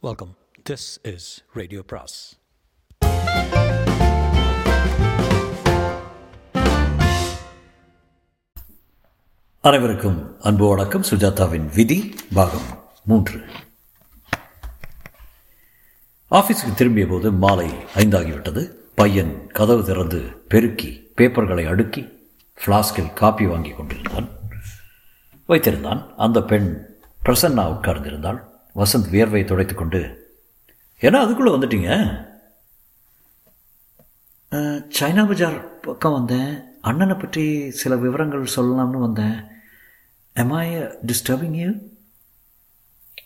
Welcome this is radio பிராஸ் அனைவருக்கும் அன்பு வணக்கம். சுஜாதாவின் விதி பாகம் மூன்று. ஆஃபீஸுக்கு திரும்பிய போது மாலை ஐந்தாகிவிட்டது. பையன் கதவு திறந்து பெருக்கி பேப்பர்களை அடுக்கி ஃப்ளாஸ்கில் காப்பி வாங்கி கொண்டிருந்தான். வைத்திருந்தான். அந்த பெண் பிரசன்னா உட்கார்ந்திருந்தாள். வசந்த் வியர்வை துடைத்து கொண்டு ஏன்னா அதுக்குள்ளே வந்துட்டீங்க. சைனா பஜார் பக்கம் வந்தேன். அண்ணனை பற்றி சில விவரங்கள் சொல்லலாம்னு வந்தேன். எம் ஐ டிஸ்டர்பிங் யூ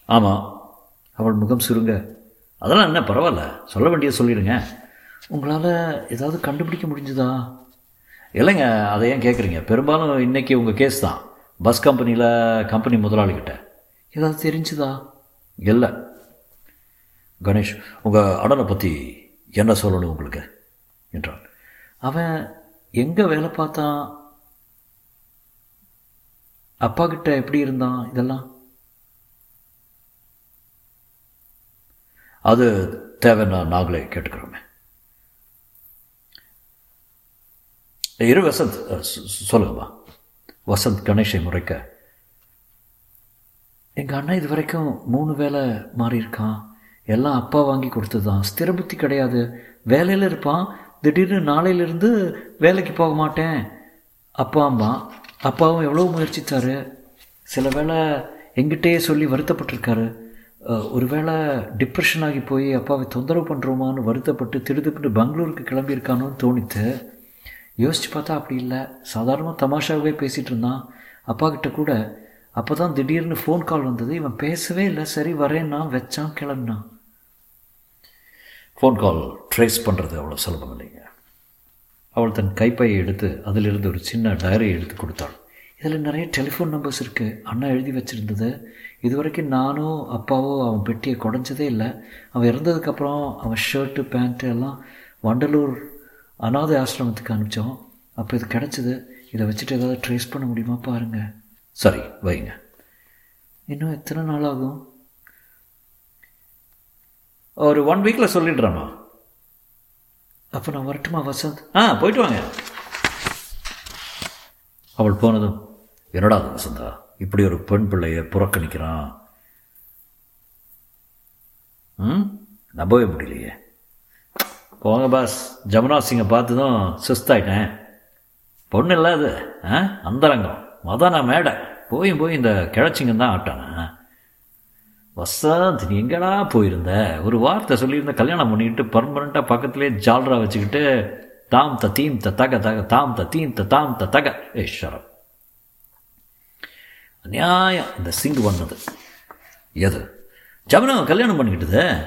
ஆமாம் அவள் முகம் சுருங்க. அதெல்லாம் என்ன பரவாயில்ல. சொல்ல வேண்டியது சொல்லிடுங்க. உங்களால் ஏதாவது கண்டுபிடிக்க முடிஞ்சுதா? இல்லைங்க. அதை ஏன் கேட்குறீங்க பெரும்பாலும் இன்றைக்கி உங்கள் கேஸ் தான். பஸ் கம்பெனியில் கம்பெனி முதலாளிகிட்ட. ஏதாவது தெரிஞ்சுதா? இல்லை. கணேஷ் உங்கள் அடனை பற்றி என்ன சொல்லணும் உங்களுக்கு? என்றான். அவன் எங்கே வேலை பார்த்தான் அப்பா கிட்ட எப்படி இருந்தான் இதெல்லாம்? அது தேவைன்னா நாங்களே கேட்டுக்கிறோமே. இரு வசந்த் சொல்லுங்கம்மா. வசந்த் கணேஷை முறைக்க எங்கள் அண்ணன் இது வரைக்கும் மூணு வேலை மாறியிருக்கான். எல்லாம் அப்பா வாங்கி கொடுத்தது தான் கிடையாது. வேலையில் இருப்பான். திடீர்னு நாளையிலிருந்து வேலைக்கு போக மாட்டேன். அப்பா அம்மா அப்பாவும் எவ்வளோ முயற்சித்தாரு சில வேளை எங்கிட்டே சொல்லி வருத்தப்பட்டிருக்காரு. ஒரு ஒருவேளை டிப்ரெஷன் ஆகி போய் அப்பாவை தொந்தரவு பண்ணுறோமான்னு வருத்தப்பட்டு திடுதிப்புட்டு பெங்களூருக்கு கிளம்பியிருக்கானோன்னு தோணித்து யோசிச்சு பார்த்தா அப்படி இல்லை. சாதாரணமாக தமாஷாகவே பேசிகிட்டு இருந்தான். அப்பா கிட்ட கூட அப்போ தான் திடீர்னு ஃபோன் கால் வந்தது. இவன் பேசவே இல்லை. சரி வரேன்னா வச்சான் கிளம்புனான். ஃபோன் கால் ட்ரேஸ் பண்ணுறது அவ்வளோ சுலபம் இல்லைங்க. அவள் தன் கைப்பையை எடுத்து அதிலிருந்து ஒரு சின்ன டைரி எடுத்து கொடுத்தாள். இதில் நிறைய டெலிஃபோன் நம்பர்ஸ் இருக்குது அண்ணா எழுதி வச்சுருந்தது. இது வரைக்கும் நானோ அப்பாவோ அவன் பெட்டியை குடஞ்சதே இல்லை. அவன் இறந்ததுக்கப்புறம் அவன் ஷர்ட்டு பேண்ட்டு எல்லாம் வண்டலூர் அனாதை ஆசிரமத்துக்கு அனுப்பிச்சோம் அப்போ இது கிடச்சிது. இதை வச்சுட்டு ஏதாவது ட்ரேஸ் பண்ண முடியுமா பாருங்கள் சரி வைங்க. இன்னும் எத்தனை நாள் ஆகும்? ஒரு ஒன் வீக்கில் சொல்லிடுறாமா அப்போ நான் வரட்டுமா வசந்த்? ஆ போயிட்டு வாங்க. அவள் போனதும் என்னடா அது வசந்தா? இப்படி ஒரு பெண் பிள்ளைய புறக்கணிக்கிறான். ம்? நம்பவே முடியலையே. போங்க பாஸ். ஜமுனா சிங்கை பார்த்ததும் சுஸ்தாயிட்டேன். பொண்ணு இல்லை அது ஆ? அந்தரங்கம். மதன மேடை. போயும் போய் இந்த கிழச்சிங்க தான் ஆட்டானா? வசந்த் நீ எங்கடா போயிருந்த? ஒரு வார்த்தை சொல்லியிருந்த கல்யாணம் பண்ணிக்கிட்டு பர்மனண்ட்டாக பக்கத்துலேயே ஜால்ரா வச்சுக்கிட்டு தாம் த தீம் த தக தக தாம் த தீம் த தாம் த தக. ஏ அநியாயம் நியாயம் இந்த சிங் வந்தது எது? ஜமுனா கல்யாணம் பண்ணிக்கிட்டது?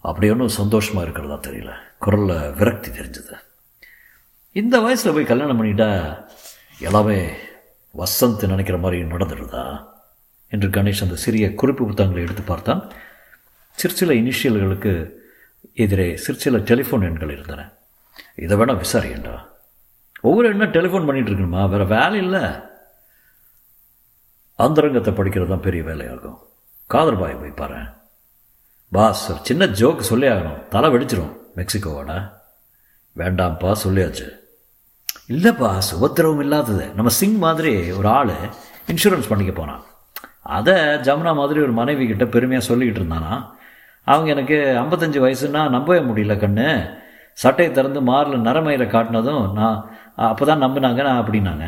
அப்படி ஒன்றும் சந்தோஷமாக இருக்கிறதா தெரியல. குரலில் விரக்தி தெரிஞ்சது. இந்த வயசில் போய் கல்யாணம் பண்ணிட்டா எல்லாமே வசந்த் நினைக்கிற மாதிரி நடந்துடுதா? என்று கணேஷ் அந்த சிறிய குறிப்பு புத்தகங்களை எடுத்து பார்த்தான். சிற்சில இனிஷியல்களுக்கு எதிரே சிற்சில டெலிஃபோன் எண்கள் இருந்தன. இதை வேணால் விசாரியண்டா? ஒவ்வொரு எண்ணம் டெலிஃபோன் பண்ணிகிட்டு இருக்கணுமா? வேறு வேலை இல்லை. அந்தரங்கத்தை படிக்கிறது தான் பெரிய வேலையாகும். காதர் பாய் போய் பாரு. பாஸ் சார் சின்ன ஜோக்கு சொல்லி ஆகணும் தலை வெடிச்சிரும். மெக்சிகோவோட. வேண்டாம்ப்பா சொல்லியாச்சு. இல்லைப்பா சுபத்திரவும் இல்லாதது. நம்ம சிங் மாதிரி ஒரு ஆள் இன்சூரன்ஸ் பண்ணிக்க போனான். அதை ஜமுனா மாதிரி ஒரு மனைவி கிட்ட பெருமையாக சொல்லிக்கிட்டு இருந்தானா? அவங்க எனக்கு ஐம்பத்தஞ்சு வயசுன்னா நம்பவே முடியல கண்ணு. சட்டையை திறந்து மாரில் நரமயிரை காட்டினதும் நான் அப்போ தான் நம்பினாங்க நான் அப்படின்னாங்க.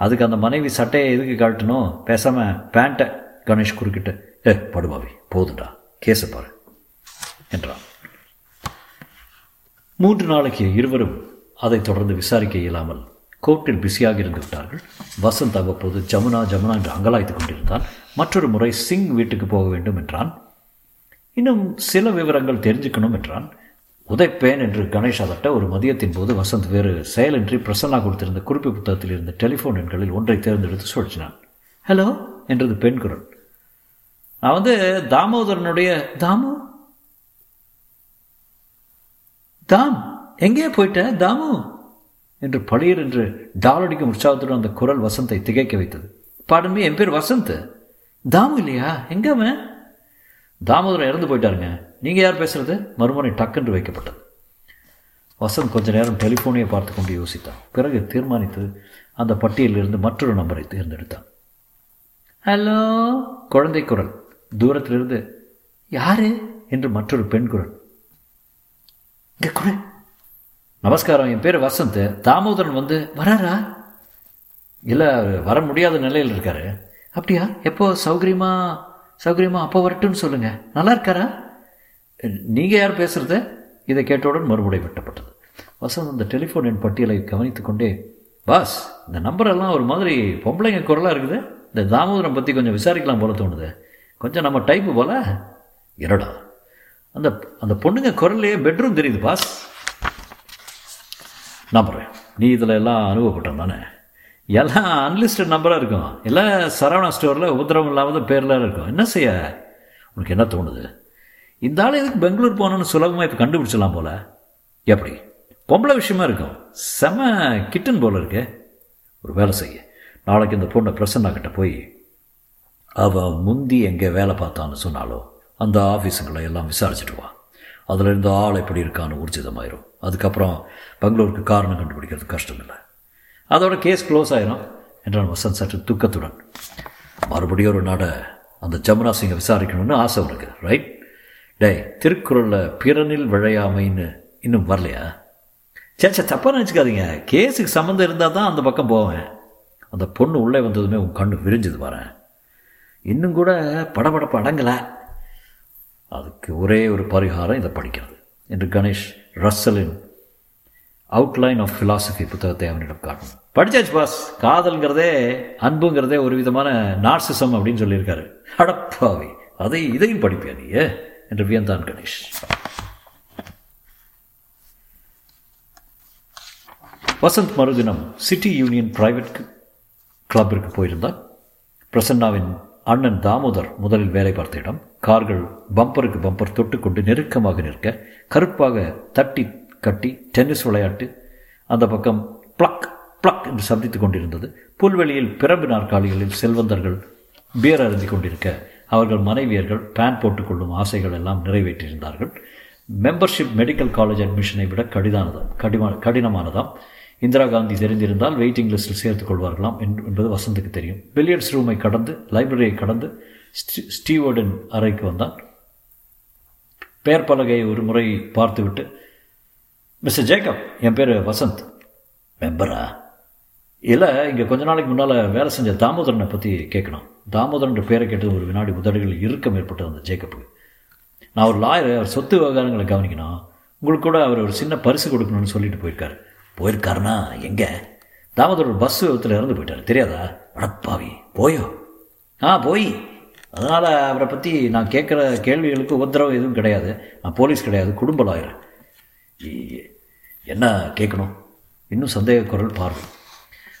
அதுக்கு அந்த மனைவி சட்டையை எதுக்கு காட்டணும் பேசாமல் பேண்ட்டை கணேஷ் குறுக்கிட்டு ஏ படுபாவி போதுண்டா கேஸை பாரு என்றான். மூன்று நாளைக்கு இருவரும் அதைத் தொடர்ந்து விசாரிக்க இயலாமல் கோர்ட்டில் பிஸியாக இருந்து விட்டார்கள். வசந்த் அவ்வப்போது ஜமுனா ஜமுனா என்று அங்கலாய்த்து கொண்டிருந்தான். மற்றொரு முறை சிங் வீட்டுக்கு போக வேண்டும் என்றான். இன்னும் சில விவரங்கள் தெரிஞ்சுக்கணும் என்றான். உதைப்பேன் என்று கணேஷ் அதட்ட ஒரு மதியத்தின் போது வசந்த் வேறு செயலின்றி பிரசன்னா கொடுத்திருந்த குறிப்பு புத்தகத்தில் இருந்த டெலிஃபோன் எண்களில் ஒன்றை தேர்ந்தெடுத்து சுழற்றினான். ஹலோ? என்றது பெண் குரல். நான் வந்து தாமோதரனுடைய தாமு? தாம். எங்கே போயிட்ட? தாமு! என்று பளியர் என்று டாலடிக்கும் உற்சாகத்துடன் அந்த குரல் வசந்தை திகைக்க வைத்தது. பாடன் என் பேர் வசந்த். தாமு இல்லையா? எங்க அவன்? தாமோதரம் இறந்து போயிட்டாருங்க. நீங்கள் யார் பேசுகிறது மறுமுறை டக்குன்று வைக்கப்பட்டது. வசந்த் கொஞ்ச நேரம் டெலிஃபோனையை பார்த்து கொண்டு யோசித்தான். பிறகு தீர்மானித்து அந்த பட்டியலிருந்து மற்றொரு நம்பரை தேர்ந்தெடுத்தான். ஹலோ? குழந்தை குரல். தூரத்திலிருந்து யாரு? என்று மற்றொரு பெண் குரல். இங்கே குரல் நமஸ்காரம் என் பேர் வசந்த். தாமோதரன் வந்து வராரா? இல்லை வர முடியாத நிலையில் இருக்காரு. அப்படியா? எப்போ? சௌகரியமா? சௌகரியமா? அப்போ வரட்டும்னு சொல்லுங்கள் நல்லா இருக்காரா? நீங்கள் யார் பேசுறது? இதை கேட்டவுடன் மறுபடியும் வெட்டப்பட்டது. வசந்த் அந்த டெலிஃபோன் பட்டியலை கவனித்து கொண்டே பாஸ் இந்த நம்பரெல்லாம் ஒரு மாதிரி பொம்பளைங்க குரலாக இருக்குது. இந்த தாமோதரம் பற்றி கொஞ்சம் விசாரிக்கலாம் போல தோணுது. கொஞ்சம் நம்ம டைப்பு போல? இரடா அந்த அந்த பொண்ணுங்க குரல்லையே பெட்ரூம் தெரியுது பாஸ். நம்புறேன் நீ இதில் எல்லாம் அனுபவப்பட்டேன் தானே? எல்லாம் அன்லிஸ்டட் நம்பராக இருக்கும். எல்லாம் சரவணா ஸ்டோரில் உபதிரவம் இல்லாத பேரில் இருக்கும். என்ன செய்ய? உனக்கு என்ன தோணுது? இந்த ஆள் எதுக்கு பெங்களூர் போகணுன்னு சுலபமாக இப்போ கண்டுபிடிச்சலாம் போல? எப்படி? பொம்பளை விஷயமா இருக்கும். செம கிட்டன் போல இருக்கு. ஒரு வேலை செய்ய. நாளைக்கு இந்த பொண்ணை பிரசன்னா கிட்ட போய் அவள் முந்தி எங்கே வேலை பார்த்தான்னு சொன்னாலோ அந்த ஆஃபீஸுங்களை எல்லாம் விசாரிச்சுட்டு வா. அதிலிருந்து ஆள் எப்படி இருக்கான்னு ஊர்ஜிதமாயிரும். அதுக்கப்புறம் பெங்களூருக்கு காரணம் கண்டுபிடிக்கிறது கஷ்டம் இல்லை அதோட கேஸ் க்ளோஸ் ஆயிரும். என்றான் வசந்த் சற்று துக்கத்துடன். மறுபடியும் ஒரு நாடை அந்த ஜமுனா சிங்கை விசாரிக்கணும்னு ஆசை உனக்கு ரைட் டேய் திருக்குறளில் பிறனில் விழையாமைன்னு இன்னும் வரலையா? சேச்சா தப்பாக நினச்சிக்காதீங்க. கேஸுக்கு சம்மந்தம் இருந்தால் தான் அந்த பக்கம் போவேன். அந்த பொண்ணு உள்ளே வந்ததுமே உன் கண்ணு விரிஞ்சது வரேன் இன்னும் கூட படபடப்பு அடங்கலை. அதுக்கு ஒரே ஒரு பரிகாரம் இதை படிக்கிறது. என்று கணேஷ் ரஸ்ஸலின் அவுட்லைன் ஆஃப் ஃபிலாசபி புத்தகத்தை அவனிடம் காட்டணும் படிச்சாச்சு பாஸ் காதல்ங்கிறதே அன்புங்கிறதே ஒரு விதமான நார்சிசம் அப்படின்னு சொல்லியிருக்காரு. அடப்பாவி அதை இதையும் படிப்பியா நீ என்று வியந்தான் கணேஷ். வசந்த் மறுதினம் சிட்டி யூனியன் பிரைவேட் கிளப்பிற்கு போயிருந்தார். பிரசன்னாவின் அண்ணன் தாமோதர் முதலில் வேலை பார்த்த இடம். கார்கள் பம்பருக்கு பம்பர் தொட்டுக்கொண்டு நெருக்கமாக நிற்க கருப்பாக தட்டி கட்டி டென்னிஸ் விளையாட்டு அந்த பக்கம் பிளக் பிளக் என்று சப்தித்துக் கொண்டிருந்தது. புல்வெளியில் பிரம்பு நாற்காலிகளில் செல்வந்தர்கள் பியர் அருந்தி கொண்டிருக்க அவர்கள் மனைவியர்கள் பேன் போட்டுக்கொள்ளும் ஆசைகள் எல்லாம் நிறைவேற்றியிருந்தார்கள். மெம்பர்ஷிப் மெடிக்கல் காலேஜ் அட்மிஷனை விட கடிதானதாம் கடிமா கடினமானதாம். இந்திரா காந்தி தெரிந்திருந்தால் வெயிட்டிங் லிஸ்ட்டில் சேர்த்துக் கொள்வார்களாம் என்பது வசந்துக்கு தெரியும். பில்லியர்ட்ஸ் ரூமை கடந்து லைப்ரரியை கடந்து ஸ்டீ ஸ்டீவர்டன் அறைக்கு வந்தான். பெயர் பலகையை ஒரு முறை பார்த்துவிட்டு மிஸ்டர் ஜேக்கப் என் பேர் வசந்த். மெம்பரா? இல்லை இங்கே கொஞ்ச நாளைக்கு முன்னால் வேலை செஞ்ச தாமோதரனை பற்றி கேட்கணும் தாமோதரன் பேரை கேட்டது ஒரு வினாடி உதடுகள் இறுக்கம் ஏற்பட்டது அந்த ஜேக்கப்புக்கு. நான் ஒரு லாயர் அவர் சொத்து விவகாரங்களை கவனிக்கணும். உங்களுக்கு கூட அவர் ஒரு சின்ன பரிசு கொடுக்கணும்னு சொல்லிட்டு போயிருக்காரு. போயிருக்காருனா எங்கே? தாமோதர் பஸ் விபத்தில் இறந்து போயிட்டார். தெரியாதா? அடப்பாவி. போயோ? ஆ போய். அதனால் அவரை பற்றி நான் கேட்குற கேள்விகளுக்கு உத்தரவு எதுவும் கிடையாது. நான் போலீஸ் கிடையாது. குடும்ப லாயர் என்ன கேட்கணும்? இன்னும் சந்தேக குரல் பார்வை.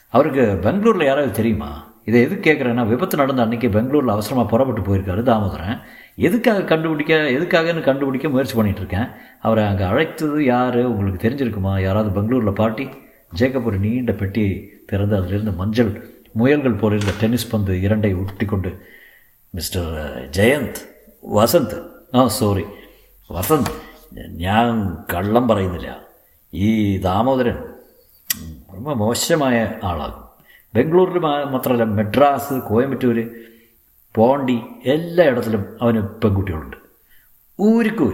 அவருக்கு பெங்களூரில் யாராவது தெரியுமா? இதை எதுக்கு கேட்குறேன்னா விபத்து நடந்த அன்றைக்கி பெங்களூரில் அவசரமாக புறப்பட்டு போயிருக்காரு தாமோதரன். எதுக்காக கண்டுபிடிக்க எதுக்காகன்னு கண்டுபிடிக்க முயற்சி பண்ணிகிட்டு இருக்கேன் அவரை அங்கே அழைத்தது யார் உங்களுக்கு தெரிஞ்சிருக்குமா யாராவது பெங்களூரில் பாட்டி ஜேக்கப் ஒரு நீண்ட பெட்டியை திறந்து அதிலிருந்து மஞ்சள் முயல்கள் போல இருந்த டென்னிஸ் பந்து இரண்டை உருட்டி கொண்டு மிஸ்டர் ஜெயந்த் വസന്ത് ആ സോറി വസന്ത് ഞാൻ കള്ളം പറയുന്നില്ല ഈ ദാമോദരൻ ரொம்ப മോശമായ ആളാകും ബംഗളൂരിൽ മാത്രമല്ല മെഡ്രാസ് കോയമ്പത്തൂർ പോണ്ടി എല്ലായിടത്തിലും അവന് പെൺകുട്ടികളുണ്ട്. ஊருக்கு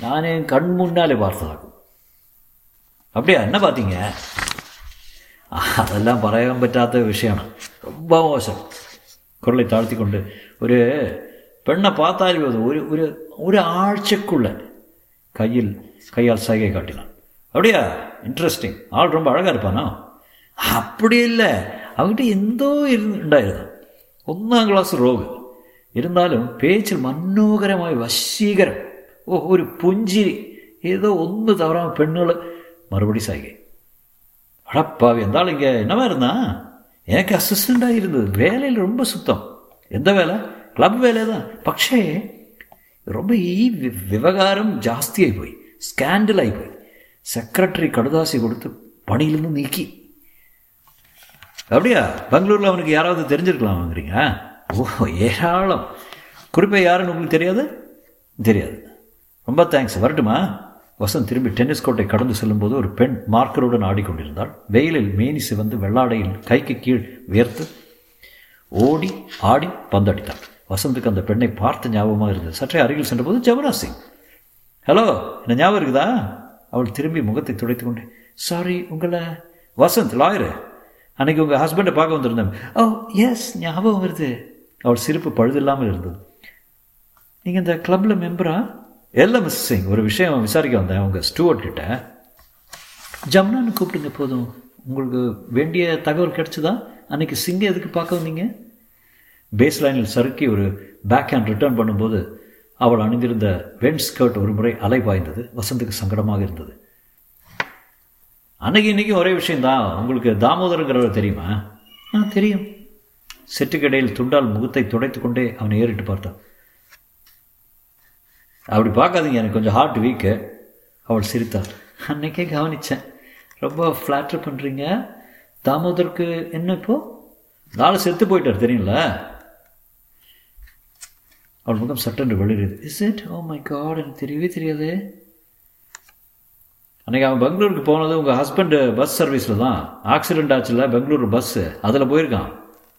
நான் கண் முன்னாலே பார்த்ததாகும் அப்படியா என்ன பார்த்தீங்க அதெல்லாம் പറയാൻ പറ്റാത്ത വിഷയമാണ്. ரொம்ப മോശം. കുരളി താഴ്ത്തിക്കൊണ്ട് ഒരു പെണ്ണെ പാത്താൽ പോതും ഒരു ഒരു ഒരാഴ്ചക്കുള്ള കയ്യിൽ കയ്യാൽ സൈകை காட்டினான் அப்படியா இன்ட்ரெஸ்டிங் ஆள் ரொம்ப அழகாக இருப்பானா அப்படி இல்லை அவங்ககிட்ட எந்தோ இரு உண்டாயிருந்தான் ഒന്നാം ക്ലാസ് റോഗ് ഇരുന്നാലും പേച്ചിൽ മനോഹരമായ വശീകരം ഓ ഒരു പുഞ്ചിരി ஏதோ ஒன்று தவறாமல் பெண்கள் மறுபடி சாய்கை அடப்பாவி எந்த ஆள் இங்கே என்னவா இருந்தா எனக்கு அசிஸ்டண்டாக இருந்தது வேலையில் ரொம்ப சுத்தம் எந்த வேலை ക്ലബ് വേല தான் പക്ഷേ ரொம்ப ഈ വ്യവഹാരം ജാസ്തിയായി പോയി സ്കാൻഡലായി പോയി സെക്രട്ടറി കടുതാസി കൊടുത്ത് പണിയിൽ നിന്ന് നീക്കി அப்படியா? பெங்களூரில் அவனுக்கு யாராவது தெரிஞ்சிருக்கலாம் வாங்குறீங்க ஓ ஏராளம். குறிப்பாக யாருன்னு உங்களுக்கு தெரியாது? தெரியாது. ரொம்ப தேங்க்ஸ் வரட்டுமா? வசந்த் திரும்பி டென்னிஸ் கோட்டை கடந்து செல்லும்போது ஒரு பெண் மார்க்கருடன் ஆடிக்கொண்டிருந்தாள். வெயிலில் மேனி சிவந்து வெள்ளாடையில் கைக்கு கீழ் உயர்த்து ஓடி ஆடி பந்தடித்தாள். வசந்துக்கு அந்த பெண்ணை பார்த்த ஞாபகமாக இருந்தது. சற்றே அருகில் சென்றபோது ஜமுனா சிங். ஹலோ என்ன ஞாபகம் இருக்குதா? அவள் திரும்பி முகத்தை துடைத்து கொண்டு சாரி உங்களை வசந்த் லாயரு அன்னைக்கு உங்கள் ஹஸ்பண்டை பார்க்க வந்திருந்தேன். Oh, ஓ எஸ் ஞாபகம் வருது. அவள் சிரிப்பு பழுதில்லாமல் இருந்தது. நீங்கள் இந்த கிளப்பில் மெம்பரா இல்லை மிஸ் சிங் ஒரு விஷயம் விசாரிக்க வந்தேன். உங்கள் ஸ்டூவர்ட் கிட்ட. ஜம்னான்னு கூப்பிடுங்க போதும். உங்களுக்கு வேண்டிய தகவல் கிடச்சிதா? அன்னைக்கு சிங்கை எதுக்கு பார்க்க வந்தீங்க? பேஸ் லைனில் சறுக்கி ஒரு பேக் ஹேண்ட் ரிட்டர்ன் பண்ணும்போது அவள் அணிந்திருந்த வெண்ட் ஸ்கர்ட் ஒரு முறை அலை பாய்ந்தது வசந்துக்கு சங்கடமாக இருந்தது. அன்னைக்கு இன்றைக்கும் ஒரே விஷயந்தான் உங்களுக்கு தாமோதரங்கிறவர் தெரியுமா? ஆ தெரியும். செட்டுக்கடையில் துண்டால் முகத்தை துடைத்து கொண்டே அவனை ஏறிட்டு பார்த்தான். அப்படி பார்க்காதீங்க எனக்கு கொஞ்சம் ஹார்ட் வீக்கு அவள் சிரித்தாள். அன்னைக்கே கவனித்தேன் ரொம்ப ஃப்ளாட்டர் பண்ணுறீங்க தாமோதருக்கு என்ன இப்போ? நாளை செத்து போயிட்டார் தெரியுங்களா அவள் முகம் சட்டென்று வெளியிடுது is it oh my God எனக்கு தெரியவே தெரியாது. அன்றைக்கி அவன் பெங்களூருக்கு போனது உங்கள் ஹஸ்பண்டு பஸ் சர்வீஸில் தான். ஆக்சிடெண்ட் ஆச்சுல பெங்களூர் பஸ்ஸு அதில் போயிருக்கான்.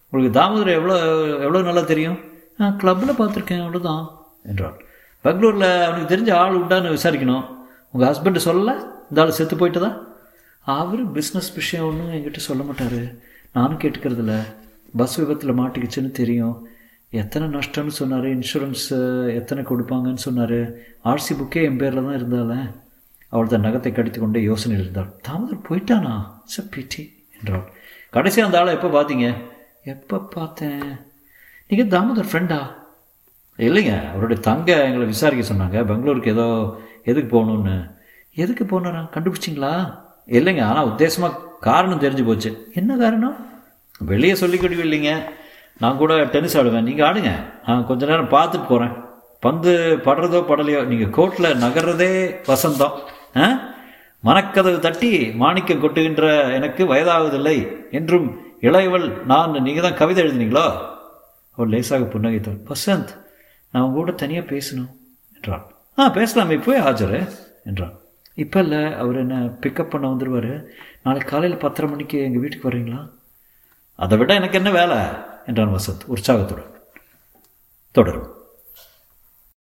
உங்களுக்கு தாமோதர் எவ்வளோ எவ்வளோ நல்லா தெரியும்? நான் கிளப்பில் பார்த்துருக்கேன் அவ்வளோதான் என்றாள் பெங்களூரில் அவனுக்கு தெரிஞ்ச ஆள் உண்டான்னு விசாரிக்கணும். உங்கள் ஹஸ்பண்டு சொல்லலை? இந்த ஆள் செத்து போயிட்டதா? அவர் பிஸ்னஸ் விஷயம் ஒன்றும் என்கிட்ட சொல்ல மாட்டார். நானும் கேட்டுக்கிறதில்ல. பஸ் விபத்தில் மாட்டிக்கிச்சுன்னு தெரியும். எத்தனை நஷ்டம்னு சொன்னார் இன்சூரன்ஸ் எத்தனை கொடுப்பாங்கன்னு சொன்னார். ஆர்சி புக்கே என் பேரில் தான் இருந்தால. அவள் தன் நகத்தை கடித்து கொண்டே யோசனையில் இருந்தாள். தாமதர் போயிட்டானா? ச பிடி என்றாள். கடைசியாக அந்த ஆளை எப்போ பார்த்தீங்க? எப்போ பார்த்தேன்? நீங்கள் தாமோதர் ஃப்ரெண்டா இல்லைங்க. அவருடைய தங்க எங்களை விசாரிக்க சொன்னாங்க. பெங்களூருக்கு ஏதோ எதுக்கு போகணுன்னு எதுக்கு போனாரா கண்டுபிடிச்சிங்களா இல்லைங்க. ஆனால் உத்தேசமாக காரணம் தெரிஞ்சு போச்சு. என்ன காரணம்? வெளியே சொல்லிக்கிட்டு இல்லைங்க. நான் கூட டென்னிஸ் ஆடுவேன். நீங்கள் ஆடுங்க. நான் கொஞ்ச நேரம் பார்த்துட்டு போகிறேன் பந்து படுறதோ படலையோ நீங்கள் கோர்ட்டில் நகர்றதே வசந்தம். மனக்கதவு தட்டி மாணிக்கம் கொட்டுகின்ற எனக்கு வயதாவதில்லை என்றும் இளையவள் நான் நீங்கள் தான் கவிதை எழுதினீங்களோ? அவள் லேசாக புன்னகைத்தாள். வசந்த் நான் உங்க கூட தனியாக பேசணும் என்றான் ஆ பேசலாமே இப்போவே ஆஜர் என்றான் இப்போ இல்லை அவர் என்ன பிக்கப் பண்ண வந்துடுவார் நாளைக்கு காலையில் பத்தரை மணிக்கு எங்கள் வீட்டுக்கு வர்றீங்களா? அதை விட எனக்கு என்ன வேலை? என்றான் வசந்த் உற்சாகத்துடன். தொடரும்.